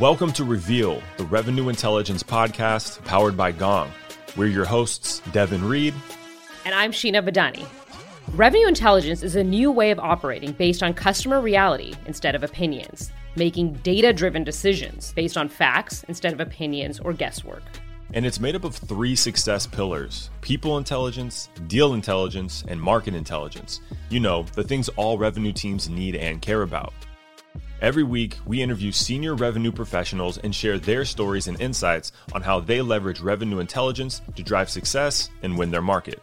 Welcome to Reveal, the revenue intelligence podcast powered by Gong. We're your hosts, Devin Reed. And I'm Sheena Badani. Revenue intelligence is a new way of operating based on customer reality instead of opinions, making data driven decisions based on facts instead of opinions or guesswork. And it's made up of three success pillars people intelligence, deal intelligence, and market intelligence. You know, the things all revenue teams need and care about. Every week, we interview senior revenue professionals and share their stories and insights on how they leverage revenue intelligence to drive success and win their market.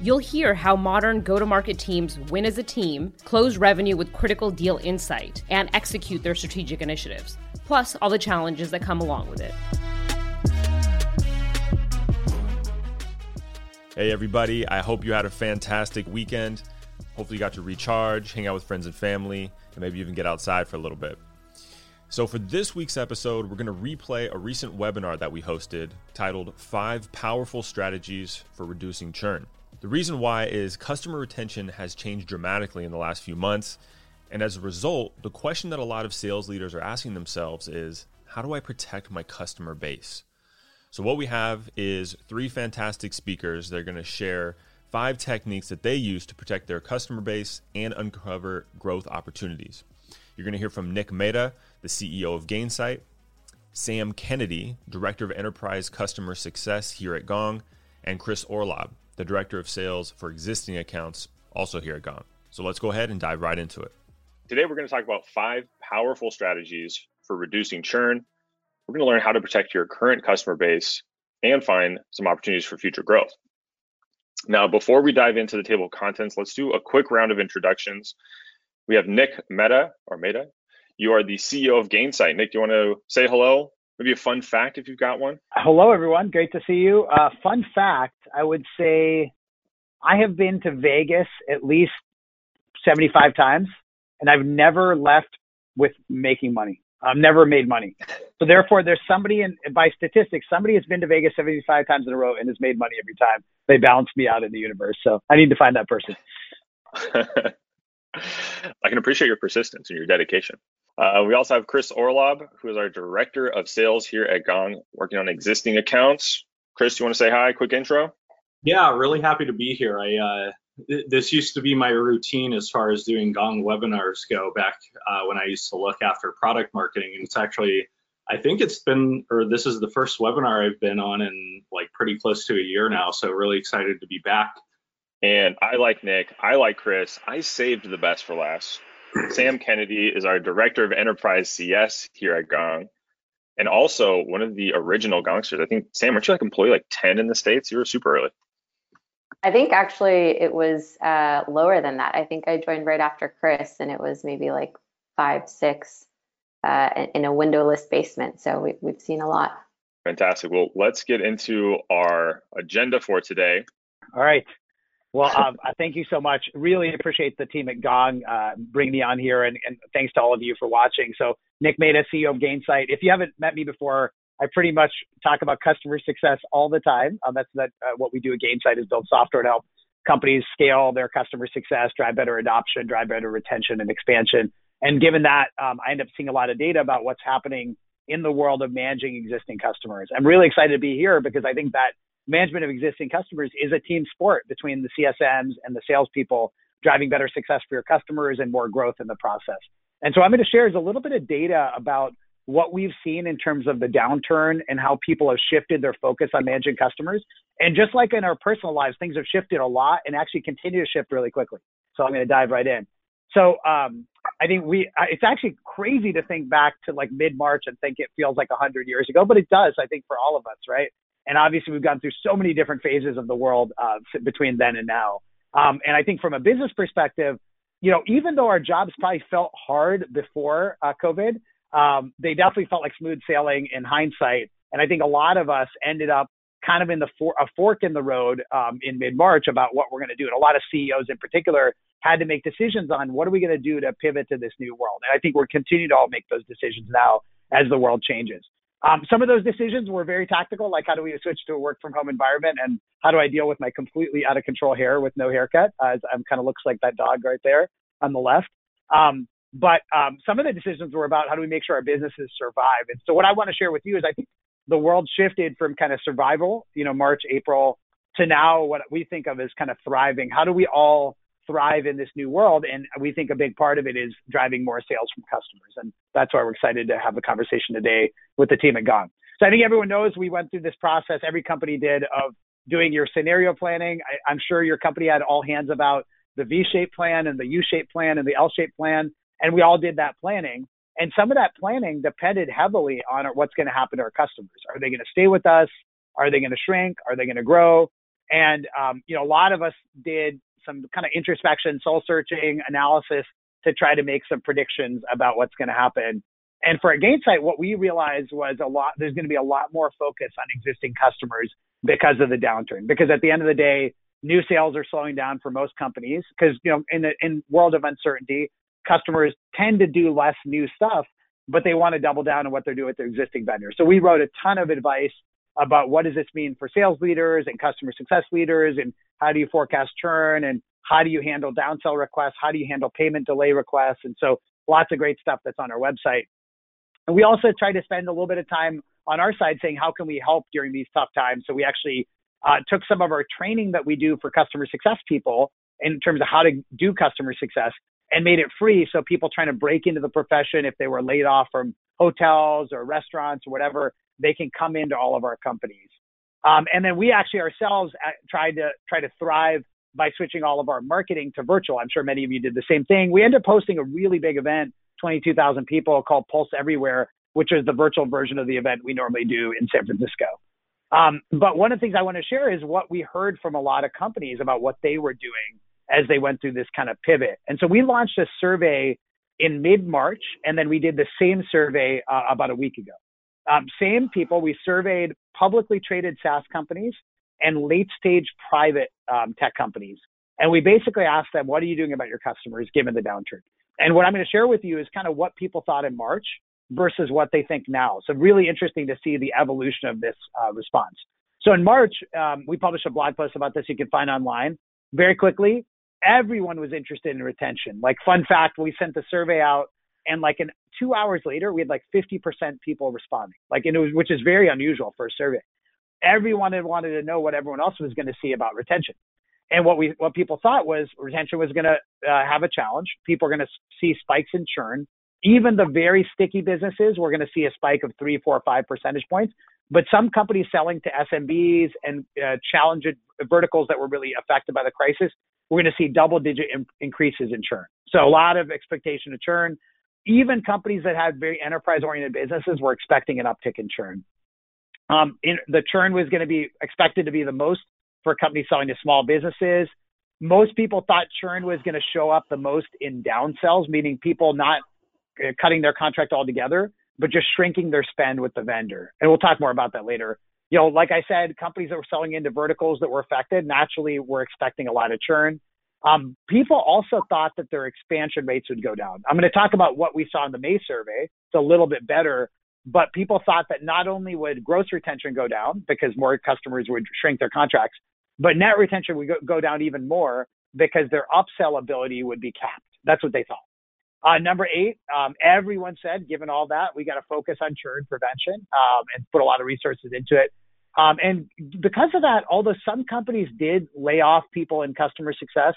You'll hear how modern go to market teams win as a team, close revenue with critical deal insight, and execute their strategic initiatives, plus all the challenges that come along with it. Hey, everybody, I hope you had a fantastic weekend. Hopefully, you got to recharge, hang out with friends and family and maybe even get outside for a little bit. So, for this week's episode, we're going to replay a recent webinar that we hosted titled Five Powerful Strategies for Reducing Churn. The reason why is customer retention has changed dramatically in the last few months. And as a result, the question that a lot of sales leaders are asking themselves is how do I protect my customer base? So, what we have is three fantastic speakers. They're going to share five techniques that they use to protect their customer base and uncover growth opportunities. You're going to hear from Nick Mehta, the CEO of Gainsight, Sam Kennedy, Director of Enterprise Customer Success here at Gong, and Chris Orlob, the Director of Sales for existing accounts, also here at Gong. So let's go ahead and dive right into it. Today, we're going to talk about five powerful strategies for reducing churn. We're going to learn how to protect your current customer base and find some opportunities for future growth. Now, before we dive into the table of contents, let's do a quick round of introductions. We have Nick Meta or Meta. You are the CEO of Gainsight. Nick, do you want to say hello? Maybe a fun fact if you've got one. Hello, everyone. Great to see you. Uh, fun fact I would say I have been to Vegas at least 75 times, and I've never left with making money. I've never made money. So therefore, there's somebody in by statistics, somebody has been to Vegas 75 times in a row and has made money every time. They balance me out in the universe. So I need to find that person. I can appreciate your persistence and your dedication. Uh, we also have Chris Orlob, who is our director of sales here at Gong, working on existing accounts. Chris, you want to say hi? Quick intro. Yeah, really happy to be here. I uh, this used to be my routine as far as doing Gong webinars go back uh, when I used to look after product marketing. And it's actually, I think it's been, or this is the first webinar I've been on in like pretty close to a year now. So really excited to be back. And I like Nick, I like Chris. I saved the best for last. Sam Kennedy is our director of enterprise CS here at Gong. And also one of the original Gongsters. I think, Sam, aren't you like employee like 10 in the States? You were super early. I think actually it was uh, lower than that. I think I joined right after Chris, and it was maybe like five, six uh, in a windowless basement. So we, we've seen a lot. Fantastic. Well, let's get into our agenda for today. All right. Well, um, thank you so much. Really appreciate the team at Gong uh, bringing me on here, and, and, thanks to all of you for watching. So, Nick Mehta, CEO of Gainsight. If you haven't met me before, I pretty much talk about customer success all the time. Um, that's that uh, what we do at Gainsight is build software to help companies scale their customer success, drive better adoption, drive better retention and expansion. And given that, um, I end up seeing a lot of data about what's happening in the world of managing existing customers. I'm really excited to be here because I think that management of existing customers is a team sport between the CSMs and the salespeople driving better success for your customers and more growth in the process. And so I'm going to share is a little bit of data about what we've seen in terms of the downturn and how people have shifted their focus on managing customers. And just like in our personal lives, things have shifted a lot and actually continue to shift really quickly. So I'm going to dive right in. So um, I think we, it's actually crazy to think back to like mid March and think it feels like 100 years ago, but it does, I think, for all of us, right? And obviously, we've gone through so many different phases of the world uh, between then and now. Um, and I think from a business perspective, you know, even though our jobs probably felt hard before uh, COVID, um, they definitely felt like smooth sailing in hindsight. And I think a lot of us ended up kind of in the for, a fork in the road um, in mid March about what we're going to do. And a lot of CEOs in particular had to make decisions on what are we going to do to pivot to this new world. And I think we're continuing to all make those decisions now as the world changes. Um, some of those decisions were very tactical, like how do we switch to a work from home environment and how do I deal with my completely out of control hair with no haircut, as I'm kind of looks like that dog right there on the left. Um, But um, some of the decisions were about how do we make sure our businesses survive. And so what I want to share with you is I think the world shifted from kind of survival, you know, March, April, to now what we think of as kind of thriving. How do we all thrive in this new world? And we think a big part of it is driving more sales from customers. And that's why we're excited to have a conversation today with the team at Gong. So I think everyone knows we went through this process. Every company did of doing your scenario planning. I, am sure your company had all hands about the V-shaped plan and the U-shaped plan and the L-shaped plan, and we all did that planning. And some of that planning depended heavily on what's going to happen to our customers. Are they going to stay with us? Are they going to shrink? Are they going to grow? And um, you know, a lot of us did some kind of introspection, soul searching analysis to try to make some predictions about what's going to happen. And for a what we realized was a lot. There's going to be a lot more focus on existing customers because of the downturn. Because at the end of the day, new sales are slowing down for most companies. Because you know, in the in world of uncertainty, customers tend to do less new stuff, but they want to double down on what they're doing with their existing vendors. So we wrote a ton of advice about what does this mean for sales leaders and customer success leaders and how do you forecast churn and how do you handle downsell requests? How do you handle payment delay requests? And so lots of great stuff that's on our website. And we also try to spend a little bit of time on our side saying, how can we help during these tough times? So we actually uh, took some of our training that we do for customer success people in terms of how to do customer success and made it free. So people trying to break into the profession, if they were laid off from hotels or restaurants or whatever, they can come into all of our companies. Um, and then we actually ourselves uh, tried to try to thrive by switching all of our marketing to virtual. I'm sure many of you did the same thing. We ended up hosting a really big event, 22,000 people called Pulse Everywhere, which is the virtual version of the event we normally do in San Francisco. Um, but one of the things I want to share is what we heard from a lot of companies about what they were doing as they went through this kind of pivot. And so we launched a survey in mid March, and then we did the same survey uh, about a week ago. Um, same people, we surveyed publicly traded SaaS companies and late stage private um, tech companies. And we basically asked them, what are you doing about your customers given the downturn? And what I'm going to share with you is kind of what people thought in March versus what they think now. So really interesting to see the evolution of this uh, response. So in March, um, we published a blog post about this you can find online. Very quickly, everyone was interested in retention. Like fun fact, we sent the survey out and like in two hours later, we had like 50% people responding, like, and it was, which is very unusual for a survey. Everyone had wanted to know what everyone else was going to see about retention. And what we, what people thought was retention was going to uh, have a challenge. People are going to see spikes in churn. Even the very sticky businesses, we're going to see a spike of three, four, five percentage points. But some companies selling to SMBs and uh, verticals that were really affected by the crisis, we're going to see double digit in- increases in churn. So a lot of expectation of churn even companies that had very enterprise oriented businesses were expecting an uptick in churn. Um, in, the churn was going to be expected to be the most for companies selling to small businesses. Most people thought churn was going to show up the most in downsells, meaning people not uh, cutting their contract altogether, but just shrinking their spend with the vendor. And we'll talk more about that later. You know, like I said, companies that were selling into verticals that were affected naturally were expecting a lot of churn. Um, people also thought that their expansion rates would go down. I'm going to talk about what we saw in the May survey. It's a little bit better, but people thought that not only would gross retention go down because more customers would shrink their contracts, but net retention would go, down even more because their upsell ability would be capped. That's what they thought. Uh, number eight, um, everyone said, given all that, we got to focus on churn prevention um, and put a lot of resources into it. Um, and because of that, although some companies did lay off people in customer success,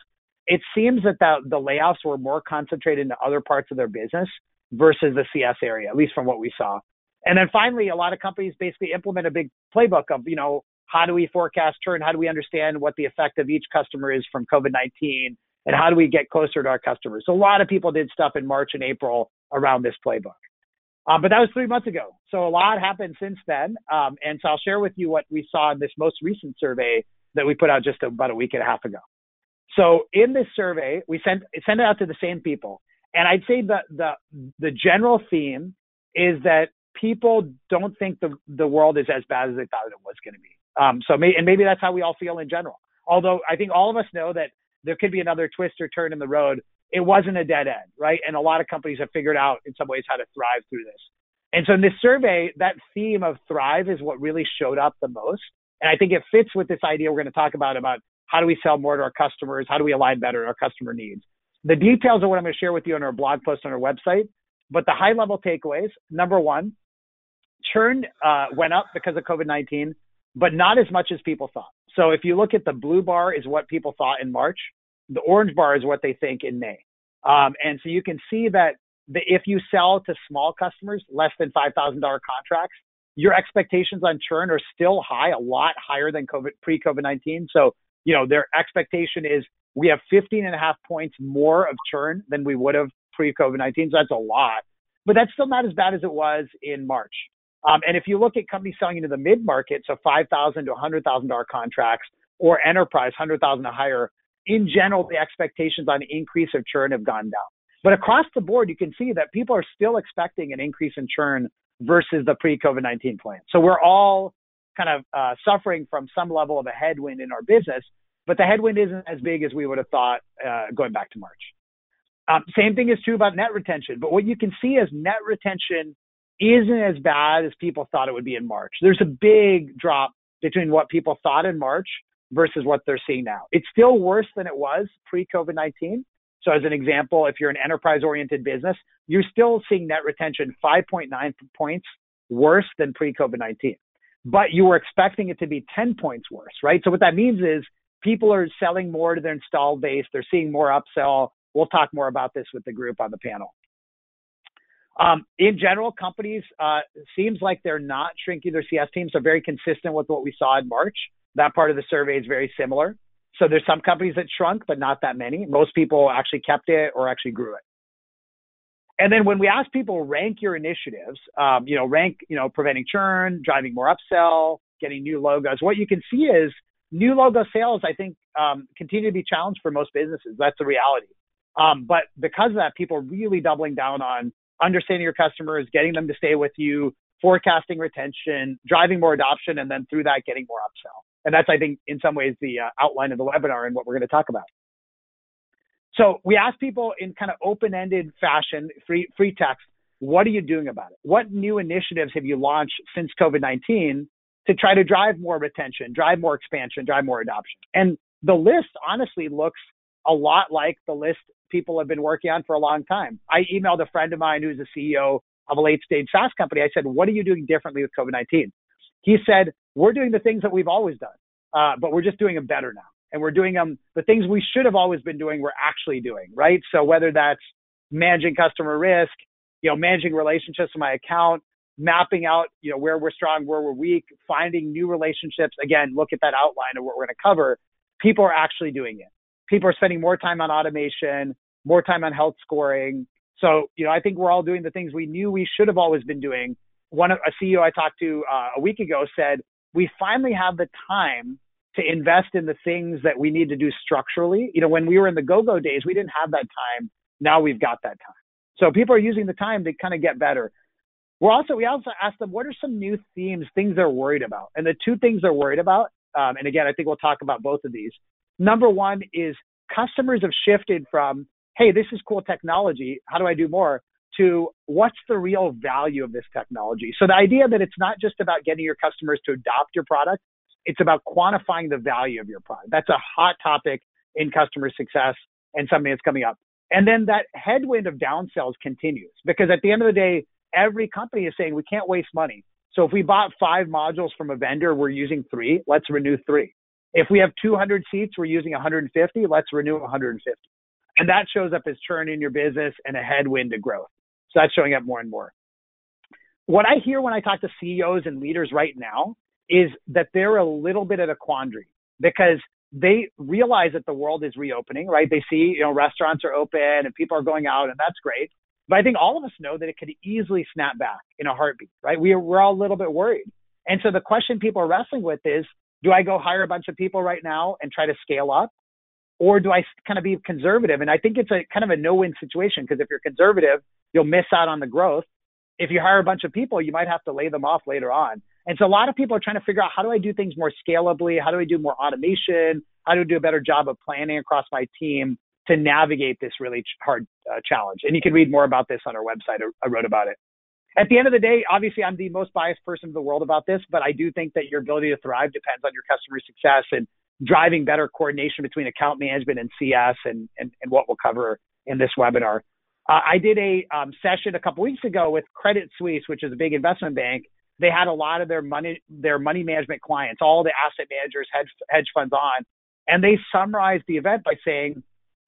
it seems that the, the layoffs were more concentrated into other parts of their business versus the CS area, at least from what we saw. And then finally, a lot of companies basically implement a big playbook of, you know, how do we forecast churn? How do we understand what the effect of each customer is from COVID 19? And how do we get closer to our customers? So a lot of people did stuff in March and April around this playbook. Um, but that was three months ago. So a lot happened since then. Um, and so I'll share with you what we saw in this most recent survey that we put out just about a week and a half ago. So in this survey, we sent sent it out to the same people, and I'd say the the the general theme is that people don't think the the world is as bad as they thought it was going to be. Um, so may, and maybe that's how we all feel in general. Although I think all of us know that there could be another twist or turn in the road. It wasn't a dead end, right? And a lot of companies have figured out in some ways how to thrive through this. And so in this survey, that theme of thrive is what really showed up the most. And I think it fits with this idea we're going to talk about about how do we sell more to our customers? How do we align better to our customer needs? The details are what I'm going to share with you on our blog post on our website. But the high level takeaways number one, churn uh, went up because of COVID 19, but not as much as people thought. So if you look at the blue bar, is what people thought in March, the orange bar is what they think in May. Um, and so you can see that the, if you sell to small customers, less than $5,000 contracts, your expectations on churn are still high, a lot higher than COVID pre COVID 19. So, you know, their expectation is we have 15 and a half points more of churn than we would have pre COVID 19. So that's a lot, but that's still not as bad as it was in March. Um, and if you look at companies selling into the mid market, so 5,000 to $100,000 contracts or enterprise, 100,000 or higher, in general, the expectations on increase of churn have gone down. But across the board, you can see that people are still expecting an increase in churn versus the pre COVID 19 plan. So we're all kind of uh, suffering from some level of a headwind in our business, but the headwind isn't as big as we would have thought uh, going back to March. Um, same thing is true about net retention. But what you can see is net retention isn't as bad as people thought it would be in March. There's a big drop between what people thought in March versus what they're seeing now. It's still worse than it was pre COVID 19. So, as an example, if you're an enterprise oriented business, you're still seeing net retention 5.9 points worse than pre COVID 19. But you were expecting it to be 10 points worse, right? So, what that means is people are selling more to their installed base, they're seeing more upsell. We'll talk more about this with the group on the panel. Um, in general, companies uh, seems like they're not shrinking their CS teams. They're very consistent with what we saw in March. That part of the survey is very similar. So there's some companies that shrunk, but not that many. Most people actually kept it or actually grew it. And then when we ask people rank your initiatives, um, you know, rank, you know, preventing churn, driving more upsell, getting new logos. What you can see is new logo sales. I think um, continue to be challenged for most businesses. That's the reality. Um, but because of that, people are really doubling down on understanding your customers, getting them to stay with you, forecasting retention, driving more adoption, and then through that, getting more upsell. And that's, I think, in some ways, the uh, outline of the webinar and what we're going to talk about. So we asked people in kind of open-ended fashion, free free text, what are you doing about it? What new initiatives have you launched since COVID-19 to try to drive more retention, drive more expansion, drive more adoption? And the list honestly looks a lot like the list people have been working on for a long time. I emailed a friend of mine who's the CEO of a late stage SaaS company. I said, What are you doing differently with COVID 19? He said, We're doing the things that we've always done, uh, but we're just doing them better now. And we're doing them, the things we should have always been doing, we're actually doing, right? So whether that's managing customer risk, you know, managing relationships in my account, mapping out, you know, where we're strong, where we're weak, finding new relationships. Again, look at that outline of what we're going to cover. People are actually doing it people are spending more time on automation, more time on health scoring. So, you know, I think we're all doing the things we knew we should have always been doing. One of a CEO I talked to uh, a week ago said, "We finally have the time to invest in the things that we need to do structurally. You know, when we were in the go-go days, we didn't have that time. Now we've got that time. So people are using the time to kind of get better. We're also we also asked them what are some new themes, things they're worried about, and the two things they're worried about. Um, and again, I think we'll talk about both of these. Number one is customers have shifted from, hey, this is cool technology. How do I do more? To what's the real value of this technology? So the idea that it's not just about getting your customers to adopt your product, it's about quantifying the value of your product. That's a hot topic in customer success and something that's coming up. And then that headwind of downsells continues because at the end of the day, every company is saying we can't waste money. So if we bought five modules from a vendor, we're using three, let's renew three. If we have 200 seats, we're using 150. Let's renew 150. And that shows up as churn in your business and a headwind to growth. So that's showing up more and more. What I hear when I talk to CEOs and leaders right now is that they're a little bit at a quandary because they realize that the world is reopening, right? They see, you know, restaurants are open and people are going out and that's great. But I think all of us know that it could easily snap back in a heartbeat, right? We we're all a little bit worried. And so the question people are wrestling with is, do I go hire a bunch of people right now and try to scale up? Or do I kind of be conservative? And I think it's a kind of a no win situation because if you're conservative, you'll miss out on the growth. If you hire a bunch of people, you might have to lay them off later on. And so a lot of people are trying to figure out how do I do things more scalably? How do I do more automation? How do I do a better job of planning across my team to navigate this really hard uh, challenge? And you can read more about this on our website. I wrote about it at the end of the day, obviously, I'm the most biased person in the world about this, but I do think that your ability to thrive depends on your customer success and driving better coordination between account management and CS and, and, and what we'll cover in this webinar. Uh, I did a um, session a couple weeks ago with Credit Suisse, which is a big investment bank. They had a lot of their money their money management clients, all the asset managers, hedge hedge funds on, and they summarized the event by saying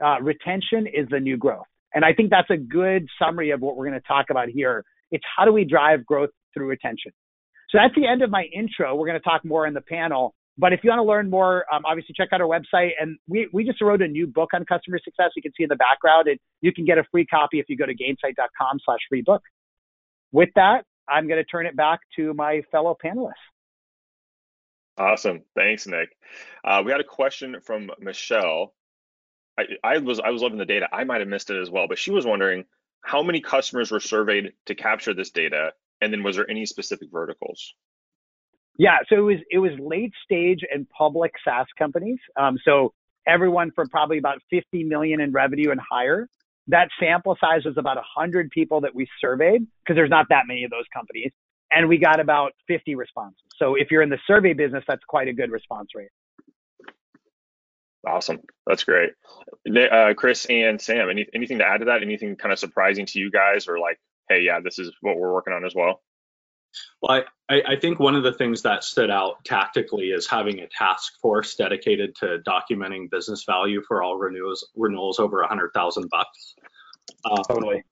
uh, retention is the new growth. And I think that's a good summary of what we're going to talk about here. It's how do we drive growth through retention. So that's the end of my intro. We're going to talk more in the panel. But if you want to learn more, um, obviously check out our website. And we, we just wrote a new book on customer success. You can see in the background, and you can get a free copy if you go to gainsight.com slash free book. With that, I'm going to turn it back to my fellow panelists. Awesome. Thanks, Nick. Uh, we had a question from Michelle. I, I was I was loving the data. I might have missed it as well, but she was wondering how many customers were surveyed to capture this data, and then was there any specific verticals? Yeah, so it was it was late stage and public SaaS companies. Um, so everyone from probably about 50 million in revenue and higher. That sample size was about 100 people that we surveyed because there's not that many of those companies, and we got about 50 responses. So if you're in the survey business, that's quite a good response rate. Awesome. That's great. Uh, Chris and Sam, any, anything to add to that? Anything kind of surprising to you guys or like, hey, yeah, this is what we're working on as well? Well, I, I think one of the things that stood out tactically is having a task force dedicated to documenting business value for all renewals renewals over a hundred thousand bucks. Uh, totally.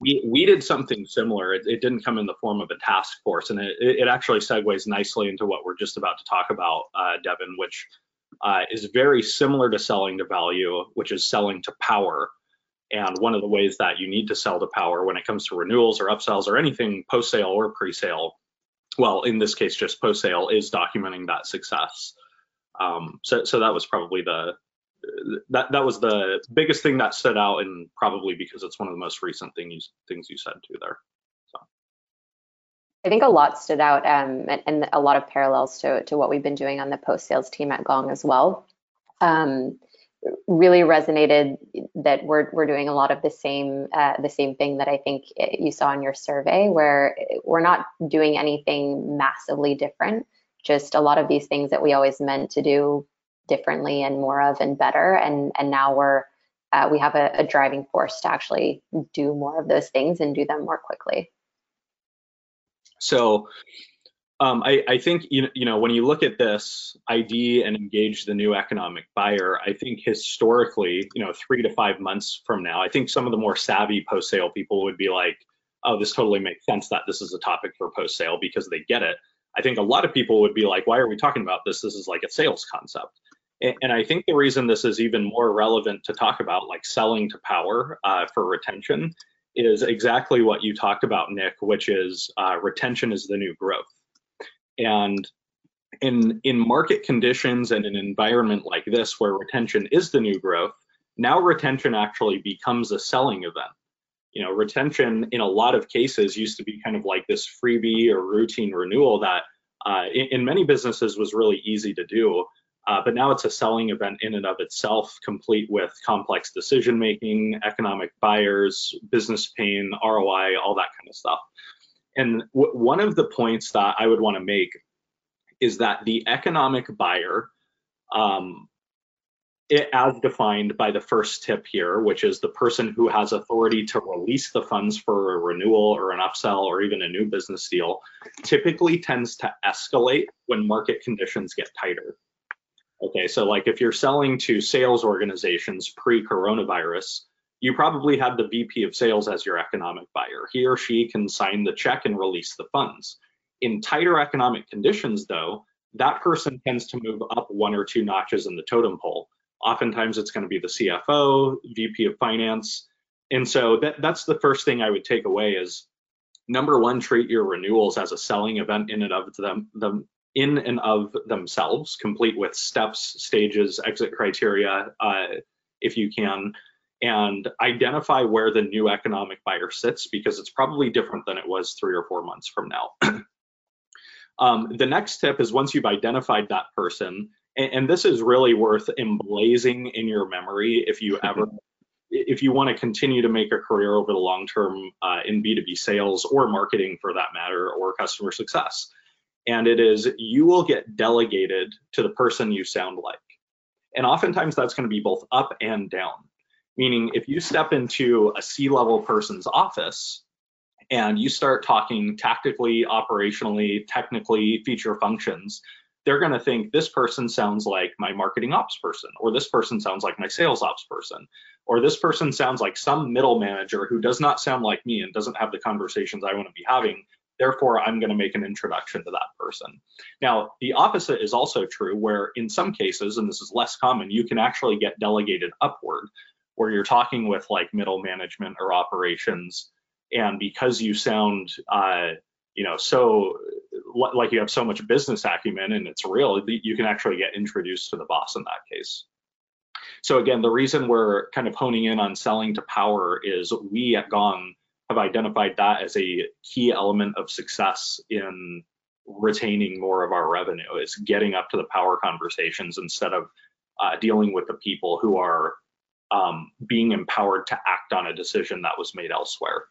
We, we did something similar. It, it, didn't come in the form of a task force, and it, it actually segues nicely into what we're just about to talk about, uh, Devin, which uh, is very similar to selling to value, which is selling to power. And one of the ways that you need to sell to power when it comes to renewals or upsells or anything post sale or pre sale, well, in this case, just post sale, is documenting that success. Um, so, so that was probably the that that was the biggest thing that stood out, and probably because it's one of the most recent things things you said too there. I think a lot stood out um, and, and, a lot of parallels to, to what we've been doing on the post sales team at Gong as well. Um, really resonated that we're we're doing a lot of the same uh, the same thing that I think you saw in your survey, where we're not doing anything massively different. Just a lot of these things that we always meant to do differently and more of and better, and and now we're uh, we have a, a driving force to actually do more of those things and do them more quickly. So um, I, I, think you, you know when you look at this ID and engage the new economic buyer, I think historically, you know, three to five months from now, I think some of the more savvy post sale people would be like, oh, this totally makes sense that this is a topic for post sale because they get it. I think a lot of people would be like, why are we talking about this? This is like a sales concept. And, I think the reason this is even more relevant to talk about, like selling to power uh, for retention, is exactly what you talked about, Nick, which is uh, retention is the new growth. And in in market conditions and an environment like this where retention is the new growth, now retention actually becomes a selling event. You know, retention in a lot of cases used to be kind of like this freebie or routine renewal that uh, in, in many businesses was really easy to do. Uh, but now it's a selling event in and of itself, complete with complex decision making, economic buyers, business pain, ROI, all that kind of stuff. And w- one of the points that I would want to make is that the economic buyer, um, it, as defined by the first tip here, which is the person who has authority to release the funds for a renewal or an upsell or even a new business deal, typically tends to escalate when market conditions get tighter. Okay, so like if you're selling to sales organizations pre-coronavirus, you probably have the VP of sales as your economic buyer. He or she can sign the check and release the funds. In tighter economic conditions, though, that person tends to move up one or two notches in the totem pole. Oftentimes, it's going to be the CFO, VP of finance. And so that, that's the first thing I would take away is number one, treat your renewals as a selling event in and of them, them in and of themselves, complete with steps, stages, exit criteria, uh, if you can, and identify where the new economic buyer sits because it's probably different than it was three or four months from now. um, the next tip is once you've identified that person, and, and this is really worth emblazing in your memory if you ever if you want to continue to make a career over the long term uh, in B2B sales or marketing for that matter, or customer success and it is you will get delegated to the person you sound like. And oftentimes that's going to be both up and down. Meaning, if you step into a C level person's office and you start talking tactically, operationally, technically, feature functions, they're going to think this person sounds like my marketing ops person, or this person sounds like my sales ops person, or this person sounds like some middle manager who does not sound like me and doesn't have the conversations I want to be having. Therefore, I'm going to make an introduction to that person. Now, the opposite is also true, where in some cases, and this is less common, you can actually get delegated upward, where you're talking with like middle management or operations. And because you sound, uh, you know, so like you have so much business acumen and it's real, you can actually get introduced to the boss in that case. So again, the reason we're kind of honing in on selling to power is we at Gong have identified that as a key element of success in retaining more of our revenue is getting up to the power conversations instead of uh, dealing with the people who are um, being empowered to act on a decision that was made elsewhere.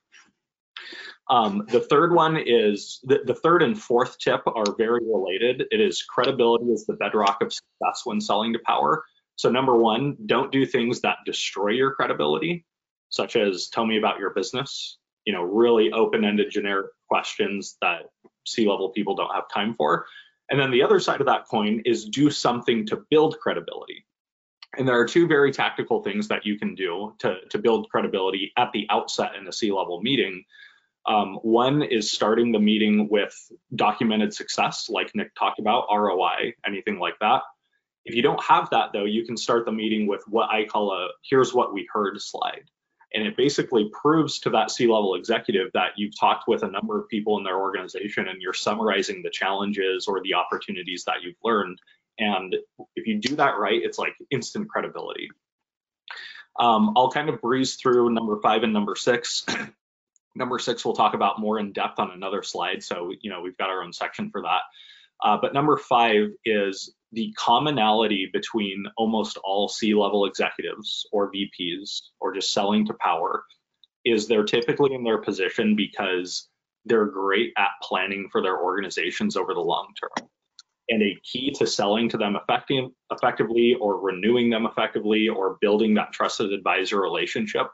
Um, the third one is the, the third and fourth tip are very related. It is credibility is the bedrock of success when selling to power. So number one, don't do things that destroy your credibility, such as tell me about your business you know, really open-ended generic questions that C-level people don't have time for. And then the other side of that coin is do something to build credibility. And there are two very tactical things that you can do to, to build credibility at the outset in a C-level meeting. Um, one is starting the meeting with documented success, like Nick talked about, ROI, anything like that. If you don't have that, though, you can start the meeting with what I call a here's what we heard slide. And it basically proves to that C level executive that you've talked with a number of people in their organization and you're summarizing the challenges or the opportunities that you've learned. And if you do that right, it's like instant credibility. Um, I'll kind of breeze through number five and number six. number six we'll talk about more in depth on another slide. So, you know, we've got our own section for that. Uh, but number five is the commonality between almost all C level executives or VPs or just selling to power is they're typically in their position because they're great at planning for their organizations over the long term. And a key to selling to them effective, effectively or renewing them effectively or building that trusted advisor relationship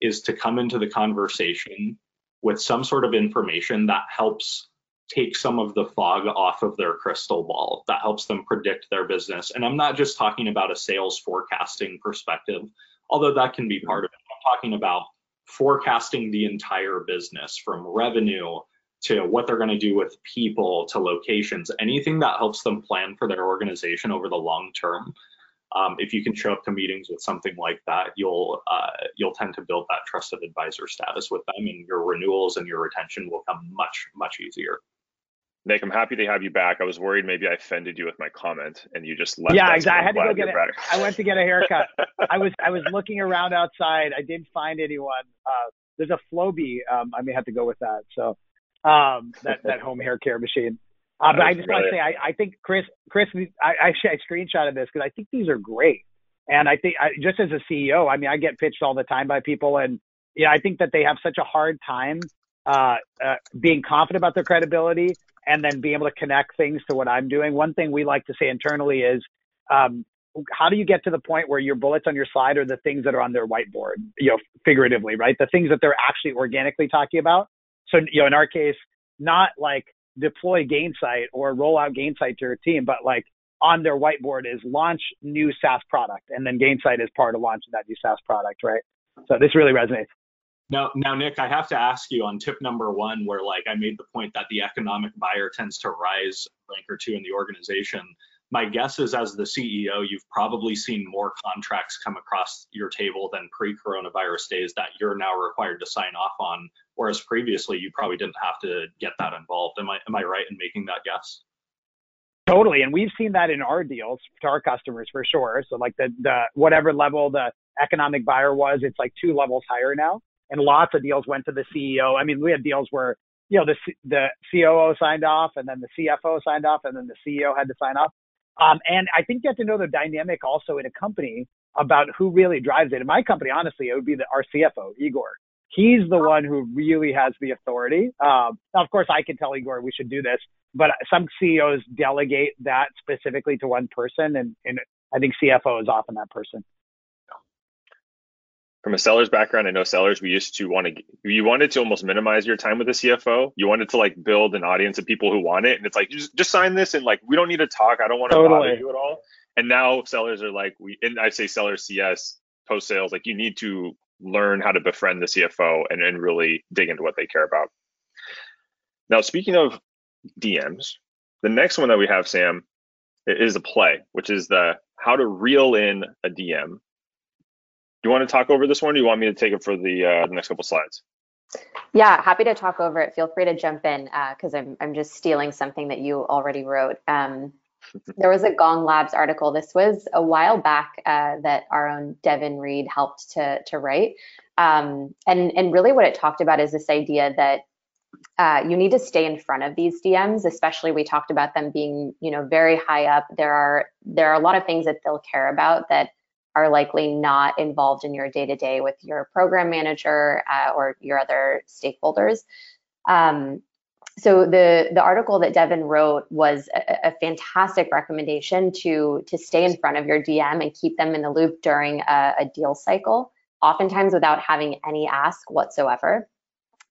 is to come into the conversation with some sort of information that helps take some of the fog off of their crystal ball that helps them predict their business. And I'm not just talking about a sales forecasting perspective, although that can be mm-hmm. part of it. I'm talking about forecasting the entire business from revenue to what they're going to do with people to locations, anything that helps them plan for their organization over the long term. Um, if you can show up to meetings with something like that, you'll uh, you'll tend to build that trusted advisor status with them, and your renewals and your retention will come much much easier. Nick, I'm happy to have you back. I was worried maybe I offended you with my comment, and you just left. Yeah, exactly. I had to go get it. I went to get a haircut. I was I was looking around outside. I didn't find anyone. Uh, there's a Flowbee. Um, I may have to go with that. So um, that that home hair care machine. Uh, but I just want to say, I, I think Chris, Chris, I actually I screenshotted this because I think these are great, and I think I, just as a CEO, I mean, I get pitched all the time by people, and yeah, I think that they have such a hard time uh, uh, being confident about their credibility and then being able to connect things to what I'm doing. One thing we like to say internally is, um, how do you get to the point where your bullets on your slide are the things that are on their whiteboard, you know, figuratively, right? The things that they're actually organically talking about. So, you know, in our case, not like deploy Gainsight or roll out Gainsight to your team, but like on their whiteboard is launch new SaaS product. And then Gainsight is part of launching that new SaaS product, right? So this really resonates. Now, now, Nick, I have to ask you on tip number one, where like I made the point that the economic buyer tends to rise rank or two in the organization. My guess is, as the CEO, you've probably seen more contracts come across your table than pre-coronavirus days that you're now required to sign off on, whereas previously you probably didn't have to get that involved. Am I am I right in making that guess? Totally, and we've seen that in our deals to our customers for sure. So like the the whatever level the economic buyer was, it's like two levels higher now and lots of deals went to the CEO. I mean, we had deals where you know the the COO signed off, and then the CFO signed off, and then the CEO had to sign off. Um, and I think you have to know the dynamic also in a company about who really drives it. In my company, honestly, it would be the, our CFO, Igor. He's the one who really has the authority. Um, of course, I can tell Igor we should do this, but some CEOs delegate that specifically to one person, and, and I think CFO is often that person. from a seller's background, I know sellers we used to want to you wanted to almost minimize your time with the CFO. You wanted to like build an audience of people who want it, and it's like just just sign this and like we don't need to talk. I don't want to totally. bother you at all. And now sellers are like we and I say sellers CS post sales like you need to learn how to befriend the CFO and, really dig into what they care about. Now, speaking of DMs, the next one that we have, Sam, is a play, which is the how to reel in a DM Do you want to talk over this one? Or do you want me to take it for the, uh, the next couple slides? Yeah, happy to talk over it. Feel free to jump in because uh, I'm I'm just stealing something that you already wrote. Um, there was a Gong Labs article. This was a while back uh, that our own Devin Reed helped to to write, um, and and really what it talked about is this idea that uh, you need to stay in front of these DMs, especially we talked about them being you know very high up. There are there are a lot of things that they'll care about that are likely not involved in your day to day with your program manager uh, or your other stakeholders. Um, so the the article that Devin wrote was a, a, fantastic recommendation to to stay in front of your DM and keep them in the loop during a, a deal cycle, oftentimes without having any ask whatsoever.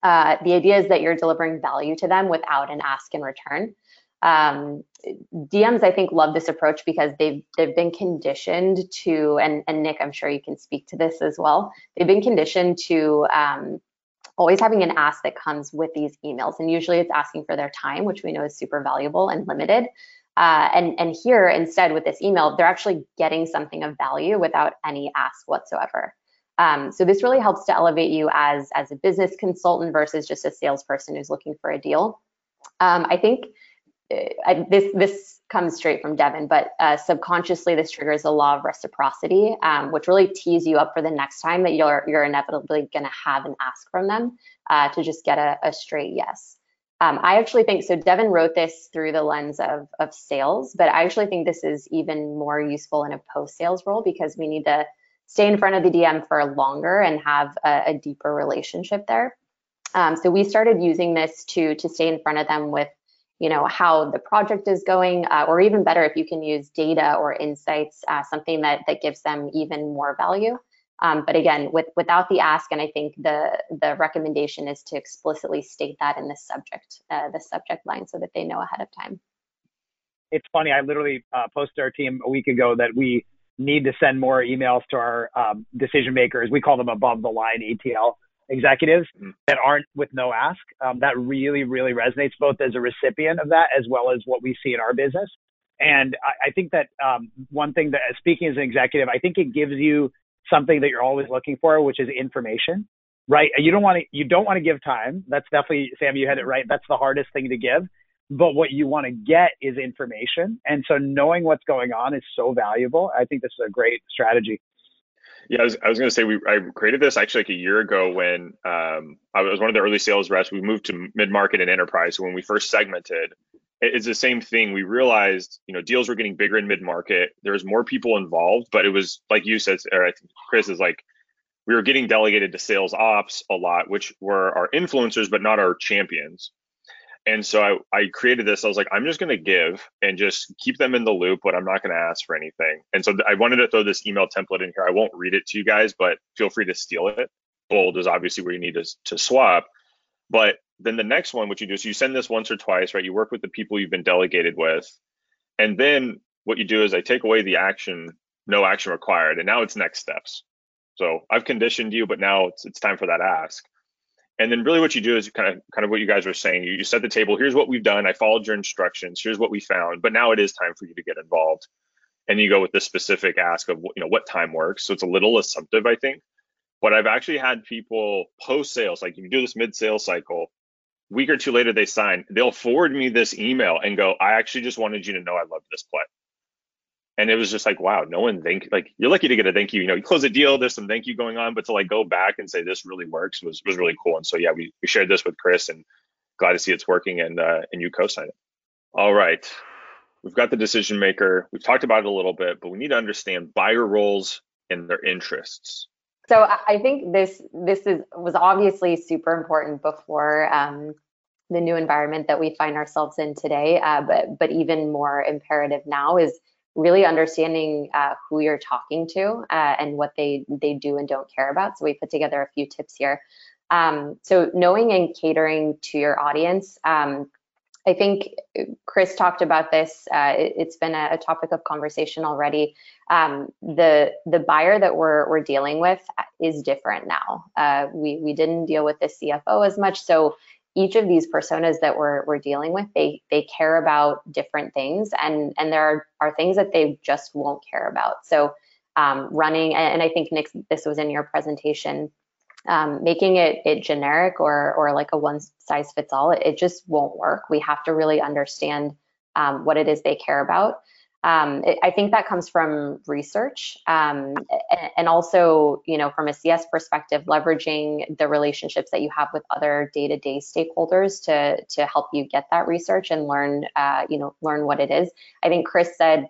Uh, the idea is that you're delivering value to them without an ask in return um, DMs I think love this approach because they've they've been conditioned to and and Nick I'm sure you can speak to this as well. They've been conditioned to um, always having an ask that comes with these emails and usually it's asking for their time which we know is super valuable and limited. Uh, and and here instead with this email they're actually getting something of value without any ask whatsoever. Um, so this really helps to elevate you as as a business consultant versus just a salesperson who's looking for a deal. Um, I think I, this this comes straight from Devin, but uh, subconsciously this triggers the law of reciprocity, um, which really tees you up for the next time that you're you're inevitably going to have an ask from them uh, to just get a, a straight yes. Um, I actually think so. Devin wrote this through the lens of of sales, but I actually think this is even more useful in a post sales role because we need to stay in front of the DM for longer and have a, a deeper relationship there. Um, so we started using this to to stay in front of them with you know how the project is going uh, or even better if you can use data or insights uh, something that that gives them even more value. Um, but again with without the ask and i think the the recommendation is to explicitly state that in the subject uh, the subject line so that they know ahead of time. It's funny i literally uh, posted our team a week ago that we need to send more emails to our um, decision makers. We call them above the line atl executives mm-hmm. that aren't with no ask. Um, that really, really resonates both as a recipient of that as well as what we see in our business. And I, I think that um, one thing that, speaking as an executive, I think it gives you something that you're always looking for, which is information. Right? You don't want to. You don't want to give time. That's definitely Sam. You had it right. That's the hardest thing to give. But what you want to get is information. And so knowing what's going on is so valuable. I think this is a great strategy. Yeah, I was, I was going to say we I created this actually like a year ago when um, I was one of the early sales reps. We moved to mid market and enterprise. So when we first segmented, it's the same thing. We realized you know deals were getting bigger in mid market. There was more people involved, but it was like you said, or I think Chris is like we were getting delegated to sales ops a lot, which were our influencers, but not our champions. And so I, I created this. I was like, I'm just going to give and just keep them in the loop, but I'm not going to ask for anything. And so I wanted to throw this email template in here. I won't read it to you guys, but feel free to steal it. Bold is obviously where you need to, to swap. But then the next one, what you do is you send this once or twice, right? You work with the people you've been delegated with. And then what you do is I take away the action, no action required. And now it's next steps. So I've conditioned you, but now it's, it's time for that ask. And then really what you do is kind of kind of what you guys were saying. You, you set the table. Here's what we've done. I followed your instructions. Here's what we found. But now it is time for you to get involved. And you go with the specific ask of you know what time works. So it's a little assumptive, I think. But I've actually had people post sales, like you do this mid sales cycle, week or two later they sign. They'll forward me this email and go, I actually just wanted you to know I loved this play and it was just like wow no one thank like you're lucky to get a thank you. You know you close a deal there's some thank you going on but to like go back and say this really works was was really cool. And so yeah we, we shared this with chris and glad to see it's working and uh, and you co-sign it. All right. We've got the decision maker. We've talked about it a little bit but we need to understand buyer roles and their interests. So i think this this is was obviously super important before um, the new environment that we find ourselves in today uh, but but even more imperative now is really understanding uh, who you're talking to uh, and what they they do and don't care about. So we put together a few tips here. Um, so knowing and catering to your audience. Um, I think Chris talked about this. Uh, it, has been a, a, topic of conversation already. Um, the the buyer that we're we're dealing with is different now. Uh, we we didn't deal with the CFO as much, so each of these personas that we're we're dealing with, they they care about different things, and and there are, are things that they just won't care about. So um, running, and I think Nick, this was in your presentation um, making it, it generic or, or like a one size fits all, it, it just won't work. We have to really understand um, what it is they care about. Um, it, I think that comes from research um, and also, you know, from a CS perspective, leveraging the relationships that you have with other day-to-day stakeholders to to help you get that research and learn, uh, you know, learn what it is. I think Chris said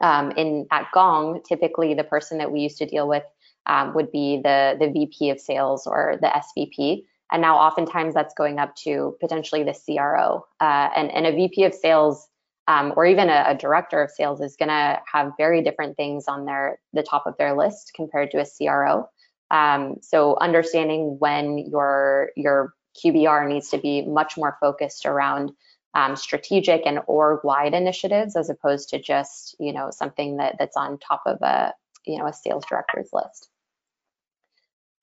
um, in at Gong, typically the person that we used to deal with um, would be the, the VP of sales or the SVP. And now oftentimes that's going up to potentially the CRO. Uh, and, and a VP of sales um, or even a, a, director of sales is going to have very different things on their the top of their list compared to a CRO. Um, so understanding when your your QBR needs to be much more focused around um, strategic and org-wide initiatives as opposed to just you know something that that's on top of a you know a sales director's list.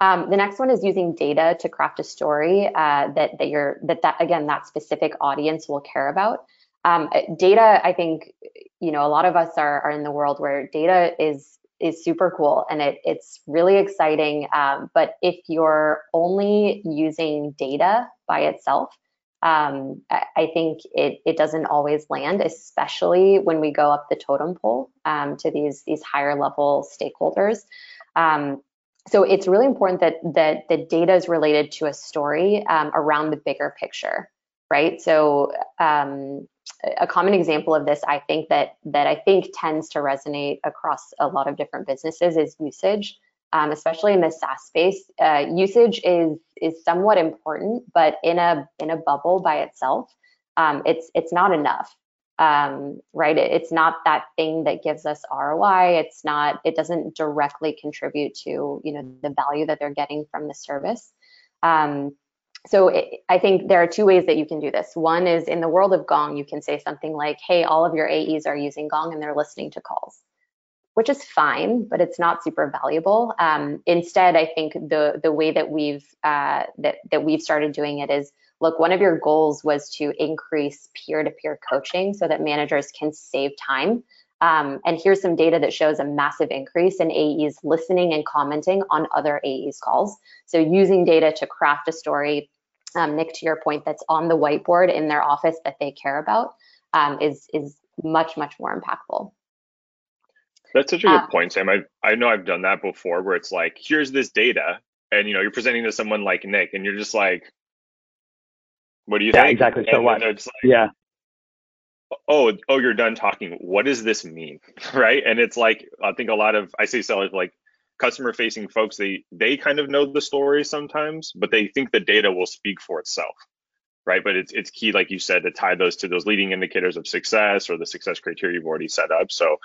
Um, the next one is using data to craft a story uh, that that you're that that again that specific audience will care about. Um, data, I think, you know, a lot of us are are in the world where data is is super cool and it it's really exciting. Um, but if you're only using data by itself, um, I, I, think it it doesn't always land, especially when we go up the totem pole um, to these these higher level stakeholders. Um, so it's really important that that the data is related to a story um, around the bigger picture, right? So um, a common example of this, I think that that I think tends to resonate across a lot of different businesses is usage, um, especially in the SaaS space. Uh, usage is is somewhat important, but in a in a bubble by itself, um, it's it's not enough um, right? It, it's not that thing that gives us ROI. It's not, it doesn't directly contribute to, you know, the value that they're getting from the service. Um, so it, I think there are two ways that you can do this. One is in the world of Gong, you can say something like, hey, all of your AEs are using Gong and they're listening to calls, which is fine, but it's not super valuable. Um, instead, I think the the way that we've uh, that that we've started doing it is look, one of your goals was to increase peer to peer coaching so that managers can save time. Um, and here's some data that shows a massive increase in AEs listening and commenting on other AEs calls. So using data to craft a story, um, Nick, to your point, that's on the whiteboard in their office that they care about um, is is much much more impactful. That's such a good uh, point, Sam. I I know I've done that before, where it's like, here's this data, and you know, you're presenting to someone like Nick, and you're just like, what do you yeah, think? exactly. So and what? Like, yeah. Oh, oh, you're done talking. What does this mean? right? And it's like I think a lot of I say sellers like customer facing folks they they kind of know the story sometimes, but they think the data will speak for itself. Right. But it's it's key, like you said, to tie those to those leading indicators of success or the success criteria you've already set up. So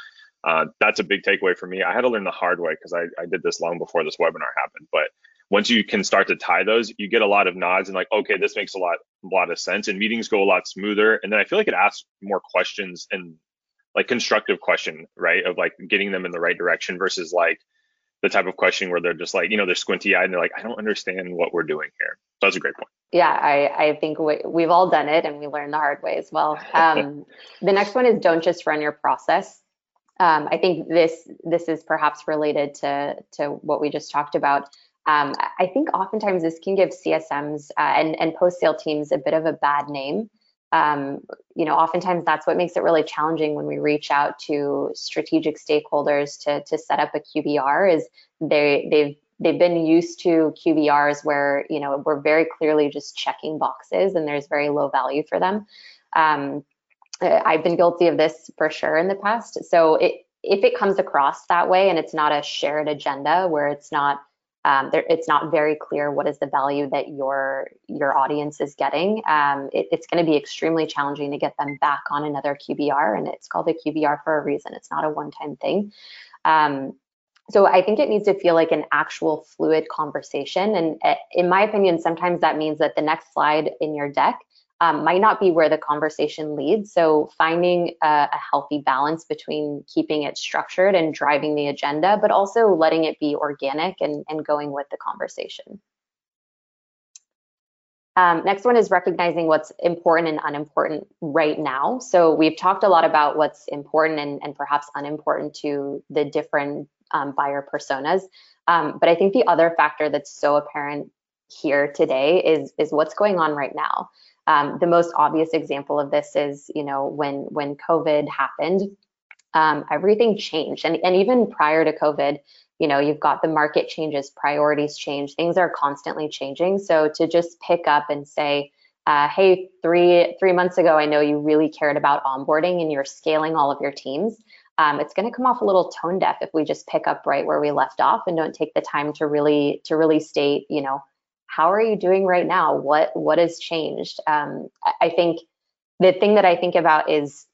uh, that's a big takeaway for me. I had to learn the hard way because I, I did this long before this webinar happened. But once you can start to tie those, you get a lot of nods and like, okay, this makes a lot, a lot of sense, and meetings go a lot smoother. And then I feel like it asks more questions and like constructive question, right? Of like getting them in the right direction versus like the type of question where they're just like, you know, they're squinty eyed and they're like, I don't understand what we're doing here. So that's a great point. Yeah, I, I think we, have all done it and we learn the hard way as well. Um, the next one is don't just run your process. Um, I think this this is perhaps related to to what we just talked about. Um, I think oftentimes this can give CSMs uh, and, and post-sale teams a bit of a bad name. Um, you know, oftentimes that's what makes it really challenging when we reach out to strategic stakeholders to, to set up a QBR is they, they've they've been used to QBRs where you know we're very clearly just checking boxes and there's very low value for them. Um, I've been guilty of this for sure in the past. So it, if it comes across that way and it's not a shared agenda where it's not um, there, it's not very clear what is the value that your your audience is getting. Um, it, it's going to be extremely challenging to get them back on another QBR, and it's called a QBR for a reason. It's not a one-time thing. Um, so I think it needs to feel like an actual fluid conversation. And eh, in my opinion, sometimes that means that the next slide in your deck um, might not be where the conversation leads. So finding a, a, healthy balance between keeping it structured and driving the agenda, but also letting it be organic and, and going with the conversation. Um, next one is recognizing what's important and unimportant right now. So we've talked a lot about what's important and, and perhaps unimportant to the different um, buyer personas. Um, but I think the other factor that's so apparent here today is, is what's going on right now. Um, the most obvious example of this is, you know, when when COVID happened, um, everything changed, and and even prior to COVID, you know, you've got the market changes, priorities change, things are constantly changing. So to just pick up and say, uh, hey, three three months ago, I know you really cared about onboarding and you're scaling all of your teams. Um, it's going to come off a little tone deaf if we just pick up right where we left off and don't take the time to really to really state, you know, how are you doing right now? What what has changed? Um, I think the thing that I think about is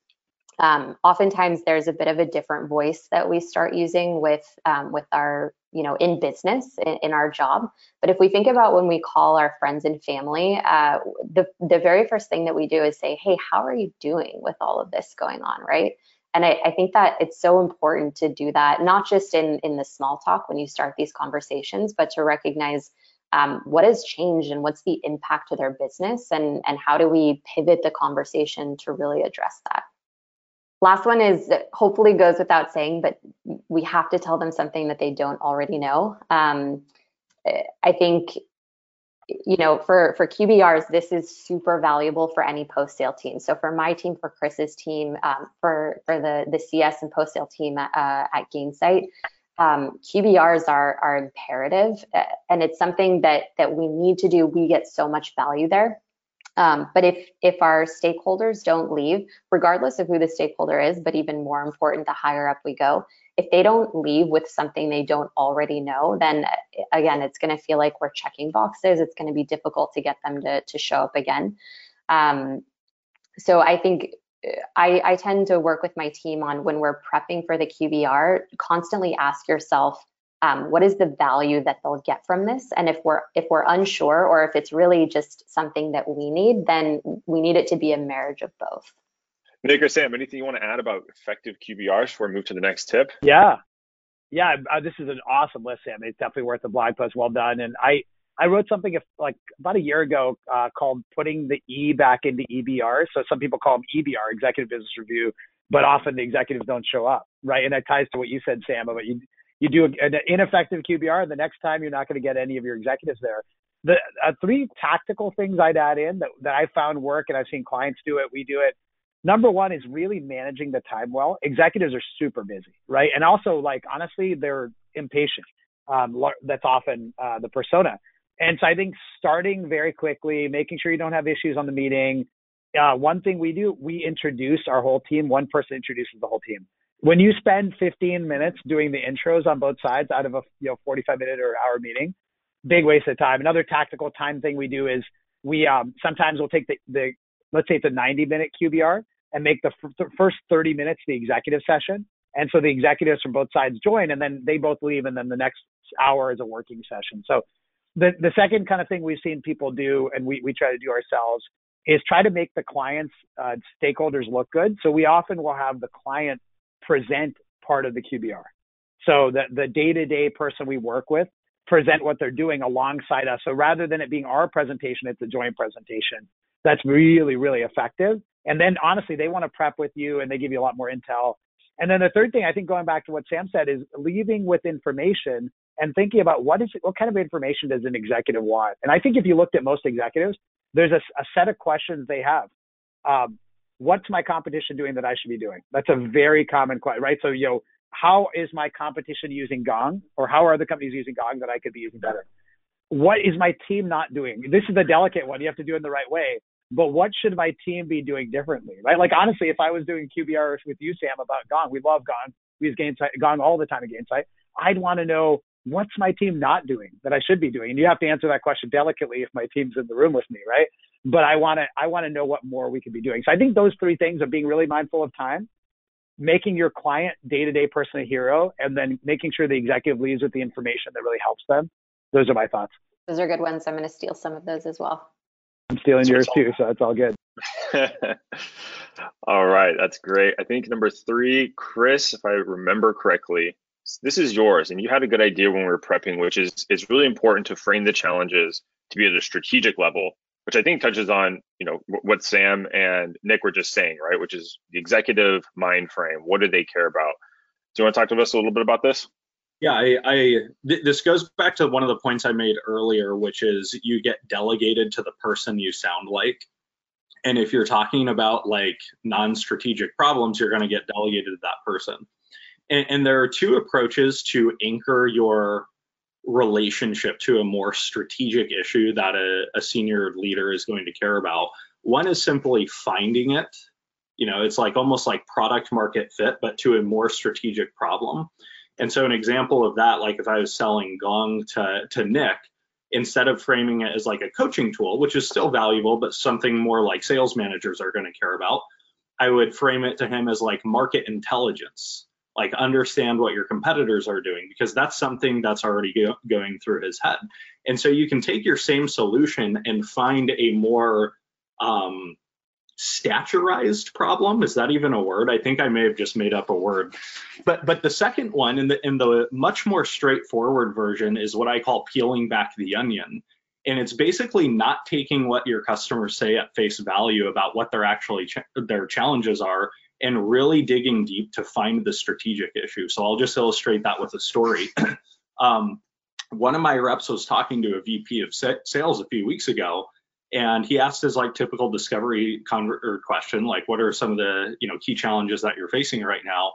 um, oftentimes there's a bit of a different voice that we start using with um, with our you know in business in, in, our job. But if we think about when we call our friends and family, uh, the the very first thing that we do is say, hey, how are you doing with all of this going on, right? And I, I think that it's so important to do that, not just in in the small talk when you start these conversations, but to recognize um, what has changed and what's the impact to their business and, and how do we pivot the conversation to really address that. Last one is hopefully goes without saying, but we have to tell them something that they don't already know. Um, I think, you know, for, for QBRs, this is super valuable for any post-sale team. So for my team, for Chris's team, um, for, for the, the CS and post-sale team at, uh, at Gainsight, um, QBRs are, are imperative uh, and it's something that, that we need to do. We get so much value there. Um, but if, if our stakeholders don't leave, regardless of who the stakeholder is, but even more important, the higher up we go, if they don't leave with something they don't already know, then uh, again, it's going to feel like we're checking boxes. It's going to be difficult to get them to, to show up again. Um, so I think I, I tend to work with my team on when we're prepping for the QBR, constantly ask yourself, um, what is the value that they'll get from this? And if we're if we're unsure or if it's really just something that we need, then we need it to be a marriage of both. Nick or Sam, anything you want to add about effective QBRs before we move to the next tip? Yeah, yeah, uh, this is an awesome list, Sam. It's definitely worth the blog post. Well done. And I I wrote something like about a year ago uh, called putting the E back into EBR. So some people call them EBR, Executive Business Review, but often the executives don't show up, right? And that ties to what you said, Sam, about you you do an ineffective QBR, and the next time you're not going to get any of your executives there. The uh, three tactical things I'd add in that, that I found work, and I've seen clients do it, we do it. Number one is really managing the time well. Executives are super busy, right? And also, like honestly, they're impatient. Um, that's often uh, the persona. And so I think starting very quickly, making sure you don't have issues on the meeting. Uh, one thing we do, we introduce our whole team. One person introduces the whole team. When you spend 15 minutes doing the intros on both sides out of a you know 45 minute or hour meeting, big waste of time. Another tactical time thing we do is we um, sometimes we'll take the, the let's say it's a 90 minute QBR and make the f- first 30 minutes the executive session. And so the executives from both sides join and then they both leave and then the next hour is a working session. So the, the second kind of thing we've seen people do, and we, we try to do ourselves, is try to make the clients uh, stakeholders look good. So we often will have the client present part of the QBR. So the, the day-to-day person we work with present what they're doing alongside us. So rather than it being our presentation, it's a joint presentation. That's really, really effective. And then honestly, they want to prep with you and they give you a lot more intel. And then the third thing, I think going back to what Sam said, is leaving with information and thinking about what is what kind of information does an executive want. And I think if you looked at most executives, there's a, a set of questions they have. Um, what's my competition doing that I should be doing? That's a very common question, right? So, you know, how is my competition using Gong, or how are other companies using Gong that I could be using better? What is my team not doing? This is the delicate one. You have to do it in the right way. But what should my team be doing differently, right? Like honestly, if I was doing QBRs with you, Sam, about Gong, we love Gong. We use Gong all the time at Gainsight. I'd want to know what's my team not doing that I should be doing? And you have to answer that question delicately if my team's in the room with me, right? But I want to I want to know what more we could be doing. So I think those three things of being really mindful of time, making your client day-to-day person a hero, and then making sure the executive leaves with the information that really helps them. Those are my thoughts. Those are good ones. I'm going to steal some of those as well. I'm stealing yours too, so it's all good. all right, that's great. I think number three, Chris, if I remember correctly, this is yours, and you had a good idea when we were prepping, which is it's really important to frame the challenges to be at a strategic level, which I think touches on you know what Sam and Nick were just saying, right? Which is the executive mind frame. What do they care about? Do you want to talk to us a little bit about this? Yeah, I, I th- this goes back to one of the points I made earlier, which is you get delegated to the person you sound like. And if you're talking about like non-strategic problems, you're going to get delegated to that person. And, and there are two approaches to anchor your relationship to a more strategic issue that a, a senior leader is going to care about. One is simply finding it. You know, it's like almost like product market fit, but to a more strategic problem. And so an example of that, like if I was selling Gong to, to Nick, instead of framing it as like a coaching tool, which is still valuable, but something more like sales managers are going to care about, I would frame it to him as like market intelligence, like understand what your competitors are doing, because that's something that's already go- going through his head. And so you can take your same solution and find a more um, staturized problem. Is that even a word? I think I may have just made up a word. But but the second one in the in the much more straightforward version is what I call peeling back the onion. And it's basically not taking what your customers say at face value about what their actually ch- their challenges are and really digging deep to find the strategic issue. So I'll just illustrate that with a story. um, one of my reps was talking to a VP of sales a few weeks ago, and he asked his like typical discovery question like what are some of the you know key challenges that you're facing right now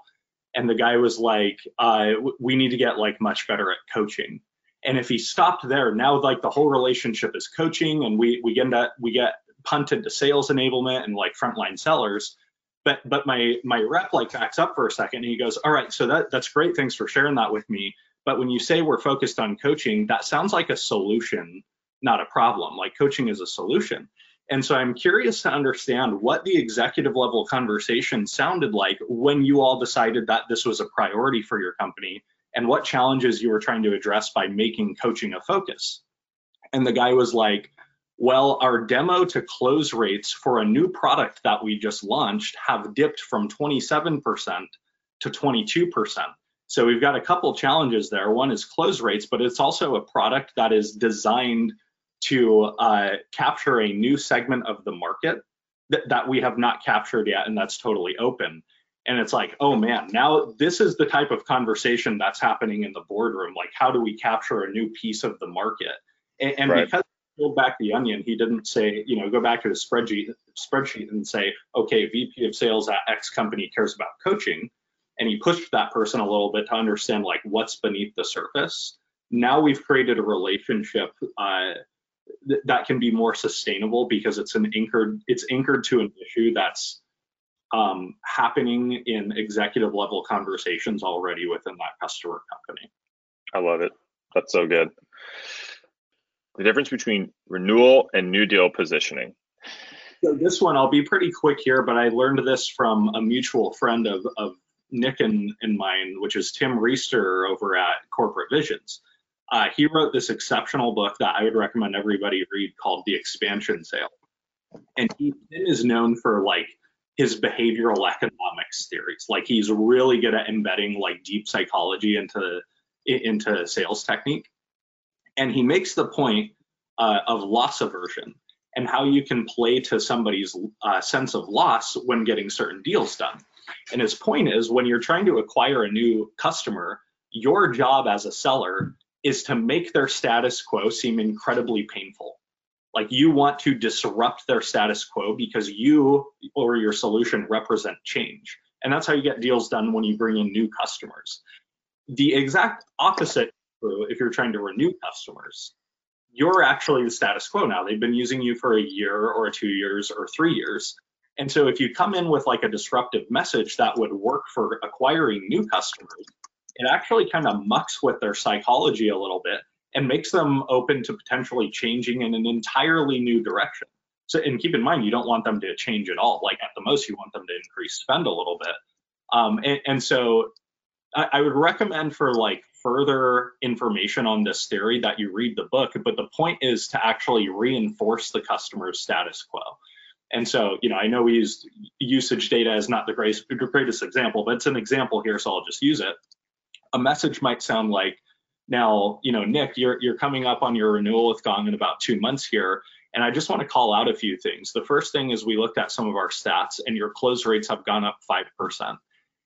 and the guy was like uh, we need to get like much better at coaching and if he stopped there now like the whole relationship is coaching and we we get that we get punted to sales enablement and like frontline sellers but but my my rep like backs up for a second and he goes all right so that that's great thanks for sharing that with me but when you say we're focused on coaching that sounds like a solution not a problem. Like coaching is a solution. And so I'm curious to understand what the executive level conversation sounded like when you all decided that this was a priority for your company and what challenges you were trying to address by making coaching a focus. And the guy was like, well, our demo to close rates for a new product that we just launched have dipped from 27% to 22%. So we've got a couple challenges there. One is close rates, but it's also a product that is designed to uh, capture a new segment of the market that, that we have not captured yet, and that's totally open. And it's like, oh man, now this is the type of conversation that's happening in the boardroom. Like, how do we capture a new piece of the market? And, and right. because peeled back the onion, he didn't say, you know, go back to his spreadsheet spreadsheet and say, okay, VP of sales at X company cares about coaching. And he pushed that person a little bit to understand like what's beneath the surface. Now we've created a relationship uh, th- that can be more sustainable because it's an anchored it's anchored to an issue that's um, happening in executive level conversations already within that customer company. I love it. That's so good. The difference between renewal and new deal positioning. So this one, I'll be pretty quick here, but I learned this from a mutual friend of, of Nick and, and mine, which is Tim Riesterer over at Corporate Visions. Uh, he wrote this exceptional book that I would recommend everybody read called The Expansion Sale. And he is known for like his behavioral economics theories. Like he's really good at embedding like deep psychology into into sales technique. And he makes the point uh, of loss aversion and how you can play to somebody's uh, sense of loss when getting certain deals done. And his point is when you're trying to acquire a new customer, your job as a seller is to make their status quo seem incredibly painful. Like you want to disrupt their status quo because you or your solution represent change. And that's how you get deals done when you bring in new customers. The exact opposite if you're trying to renew customers. You're actually the status quo now. They've been using you for a year or two years or three years. And so if you come in with like a disruptive message that would work for acquiring new customers, it actually kind of mucks with their psychology a little bit and makes them open to potentially changing in an entirely new direction. So, and keep in mind, you don't want them to change at all. Like at the most, you want them to increase spend a little bit. Um, and, and, so, I, I, would recommend for like further information on this theory that you read the book. But the point is to actually reinforce the customer's status quo. And so, you know, I know we used usage data as not the greatest, greatest example, but it's an example here, so I'll just use it. A message might sound like, now, you know, Nick, you're you're coming up on your renewal with Gong in about two months here. And I just want to call out a few things. The first thing is we looked at some of our stats and your close rates have gone up 5%.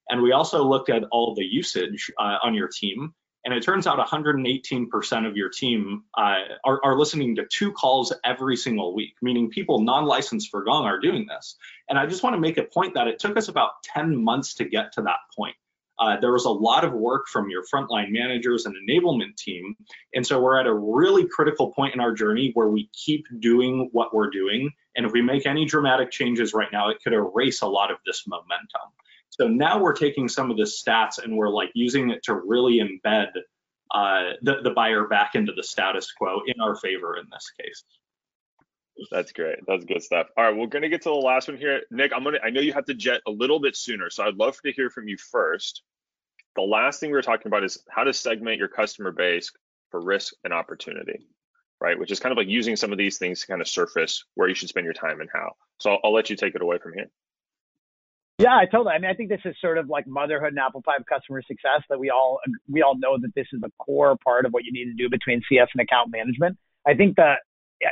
And we also looked at all the usage uh, on your team. And it turns out 118% of your team uh, are, are, listening to two calls every single week, meaning people non licensed for Gong are doing this. And I just want to make a point that it took us about 10 months to get to that point. Uh, there was a lot of work from your frontline managers and enablement team. And so we're at a really critical point in our journey where we keep doing what we're doing. And if we make any dramatic changes right now, it could erase a lot of this momentum. So now we're taking some of the stats and we're like using it to really embed uh, the, the buyer back into the status quo in our favor in this case. That's great. That's good stuff. All right, we're gonna get to the last one here. Nick, I'm gonna I know you have to jet a little bit sooner, so I'd love to hear from you first. The last thing we were talking about is how to segment your customer base for risk and opportunity, right? Which is kind of like using some of these things to kind of surface where you should spend your time and how. So I'll, I'll let you take it away from here. Yeah, I totally. I mean, I think this is sort of like motherhood and apple pie of customer success that we all we all know that this is the core part of what you need to do between CS and account management. I think that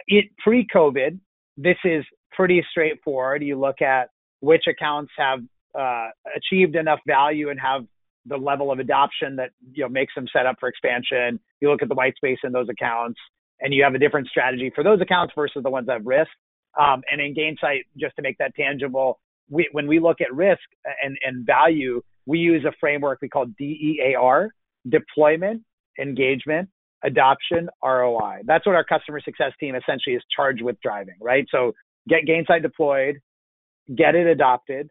it pre-COVID, this is pretty straightforward. You look at which accounts have uh, achieved enough value and have the level of adoption that you know makes them set up for expansion. You look at the white space in those accounts, and you have a different strategy for those accounts versus the ones that have risk. Um, and in Gainsight, just to make that tangible, we, when we look at risk and, and value, we use a framework we call DEAR: deployment, engagement, adoption, ROI. That's what our customer success team essentially is charged with driving, right? So get Gainsight deployed, get it adopted,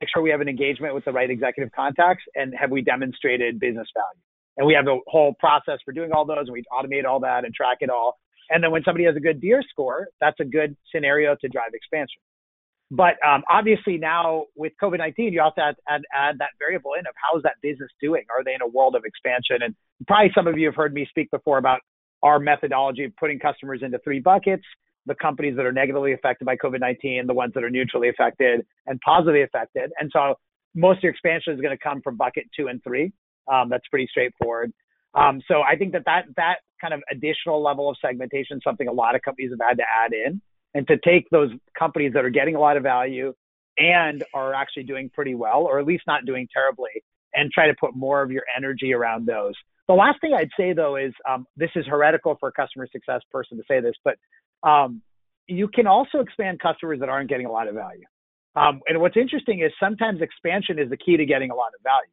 make sure we have an engagement with the right executive contacts, and have we demonstrated business value? And we have a whole process for doing all those, and we automate all that and track it all. And then when somebody has a good DEAR score, that's a good scenario to drive expansion. But um, obviously now with COVID-19, you also add, add, add that variable in of how's that business doing? Are they in a world of expansion? And probably some of you have heard me speak before about our methodology of putting customers into three buckets the companies that are negatively affected by COVID 19, the ones that are neutrally affected, and positively affected. And so most of your expansion is going to come from bucket two and three. Um, that's pretty straightforward. Um, so I think that, that that kind of additional level of segmentation is something a lot of companies have had to add in. And to take those companies that are getting a lot of value and are actually doing pretty well, or at least not doing terribly, and try to put more of your energy around those. The last thing I'd say though is um, this is heretical for a customer success person to say this, but um, you can also expand customers that aren't getting a lot of value. Um, and what's interesting is sometimes expansion is the key to getting a lot of value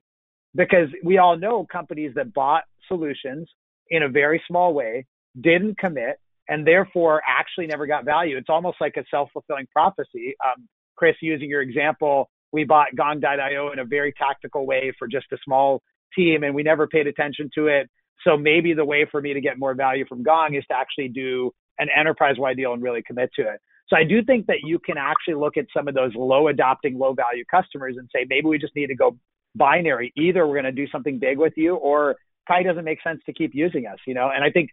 because we all know companies that bought solutions in a very small way, didn't commit, and therefore actually never got value. It's almost like a self fulfilling prophecy. Um, Chris, using your example, we bought Gong.io in a very tactical way for just a small team and we never paid attention to it. So maybe the way for me to get more value from Gong is to actually do an enterprise wide deal and really commit to it. So I do think that you can actually look at some of those low adopting, low value customers and say, maybe we just need to go binary. Either we're going to do something big with you or probably doesn't make sense to keep using us, you know? And I think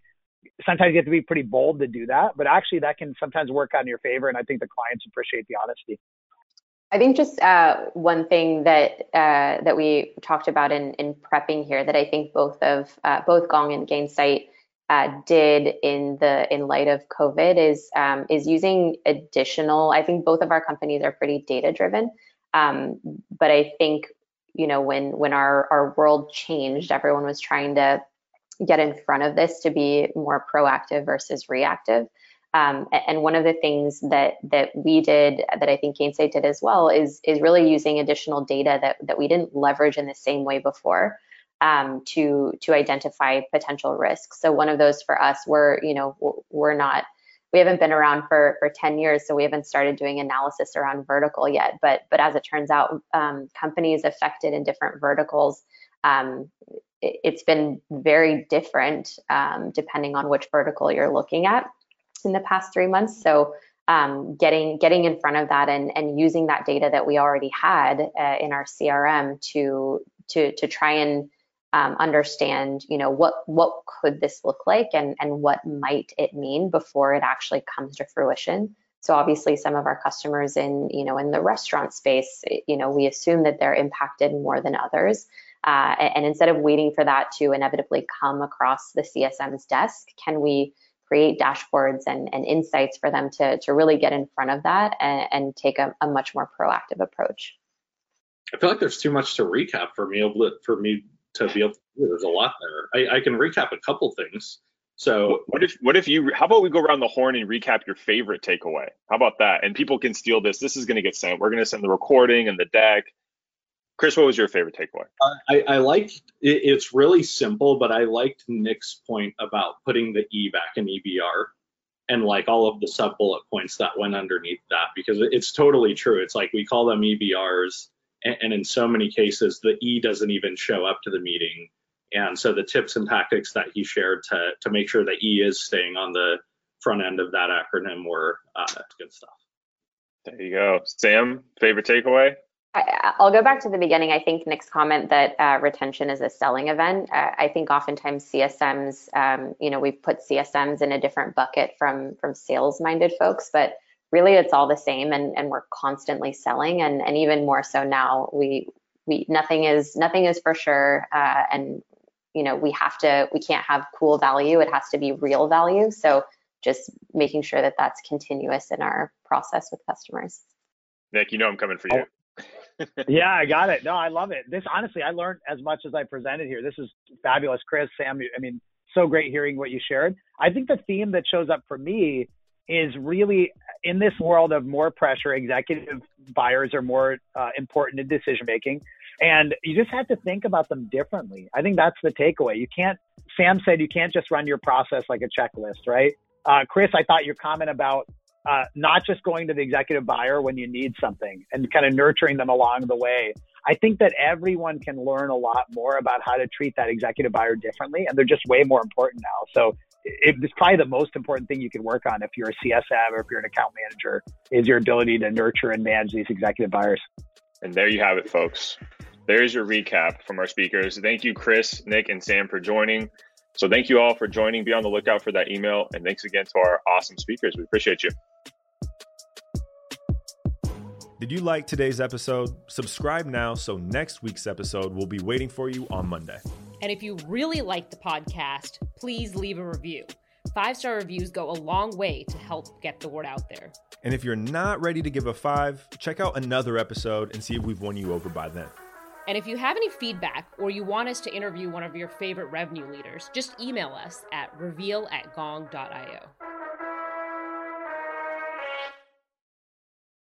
sometimes you have to be pretty bold to do that, but actually that can sometimes work out in your favor. And I think the clients appreciate the honesty. I think just uh, one thing that uh, that we talked about in, in prepping here that I think both of uh, both Gong and Gainsight uh, did in the in light of COVID is um, is using additional. I think both of our companies are pretty data driven, um, but I think you know when when our our world changed, everyone was trying to get in front of this to be more proactive versus reactive. Um, and one of the things that that we did that I think Gainsight did as well is is really using additional data that that we didn't leverage in the same way before um, to to identify potential risks. So one of those for us, we're you know we're not we haven't been around for for 10 years, so we haven't started doing analysis around vertical yet. But but as it turns out, um, companies affected in different verticals um, it's been very different um, depending on which vertical you're looking at in the past three months. So um, getting getting in front of that and, and using that data that we already had uh, in our CRM to to to try and um, understand, you know, what what could this look like and and what might it mean before it actually comes to fruition. So obviously, some of our customers in you know in the restaurant space, you know, we assume that they're impacted more than others. Uh, and instead of waiting for that to inevitably come across the CSM's desk, can we create dashboards and, and insights for them to, to really get in front of that and, and take a, a, much more proactive approach? I feel like there's too much to recap for me for me to be able to do. There's a lot there. I, I can recap a couple things. So what if what if you how about we go around the horn and recap your favorite takeaway? How about that? And people can steal this. This is going to get sent. We're going to send the recording and the deck. Chris, what was your favorite takeaway? Uh, I, I liked it, it's really simple, but I liked Nick's point about putting the E back in EBR and like all of the sub bullet points that went underneath that because it's totally true. It's like we call them EBRs, and, and in so many cases, the E doesn't even show up to the meeting. And so the tips and tactics that he shared to to make sure that E is staying on the front end of that acronym were uh, good stuff. There you go, Sam. Favorite takeaway? I, will go back to the beginning. I think Nick's comment that uh, retention is a selling event. Uh, I think oftentimes CSMs, um, you know, we've put CSMs in a different bucket from from sales-minded folks, but really it's all the same, and and we're constantly selling, and and even more so now. We we nothing is nothing is for sure, uh, and you know we have to we can't have cool value. It has to be real value. So just making sure that that's continuous in our process with customers. Nick, you know I'm coming for you yeah, I got it. No, I love it. This honestly, I learned as much as I presented here. This is fabulous, Chris, Sam. I mean, so great hearing what you shared. I think the theme that shows up for me is really in this world of more pressure, executive buyers are more uh, important in decision making. And you just have to think about them differently. I think that's the takeaway. You can't, Sam said, you can't just run your process like a checklist, right? Uh, Chris, I thought your comment about uh, not just going to the executive buyer when you need something and kind of nurturing them along the way. I think that everyone can learn a lot more about how to treat that executive buyer differently, and they're just way more important now. So it's probably the most important thing you can work on if you're a CSM or if you're an account manager is your ability to nurture and manage these executive buyers. And there you have it, folks. There's your recap from our speakers. Thank you, Chris, Nick, and Sam for joining. So thank you all for joining. Be on the lookout for that email. And thanks again to our awesome speakers. We appreciate you. Did you like today's episode? Subscribe now so next week's episode will be waiting for you on Monday. And if you really like the podcast, please leave a review. Five star reviews go a long way to help get the word out there. And if you're not ready to give a five, check out another episode and see if we've won you over by then. And if you have any feedback or you want us to interview one of your favorite revenue leaders, just email us at reveal at gong.io.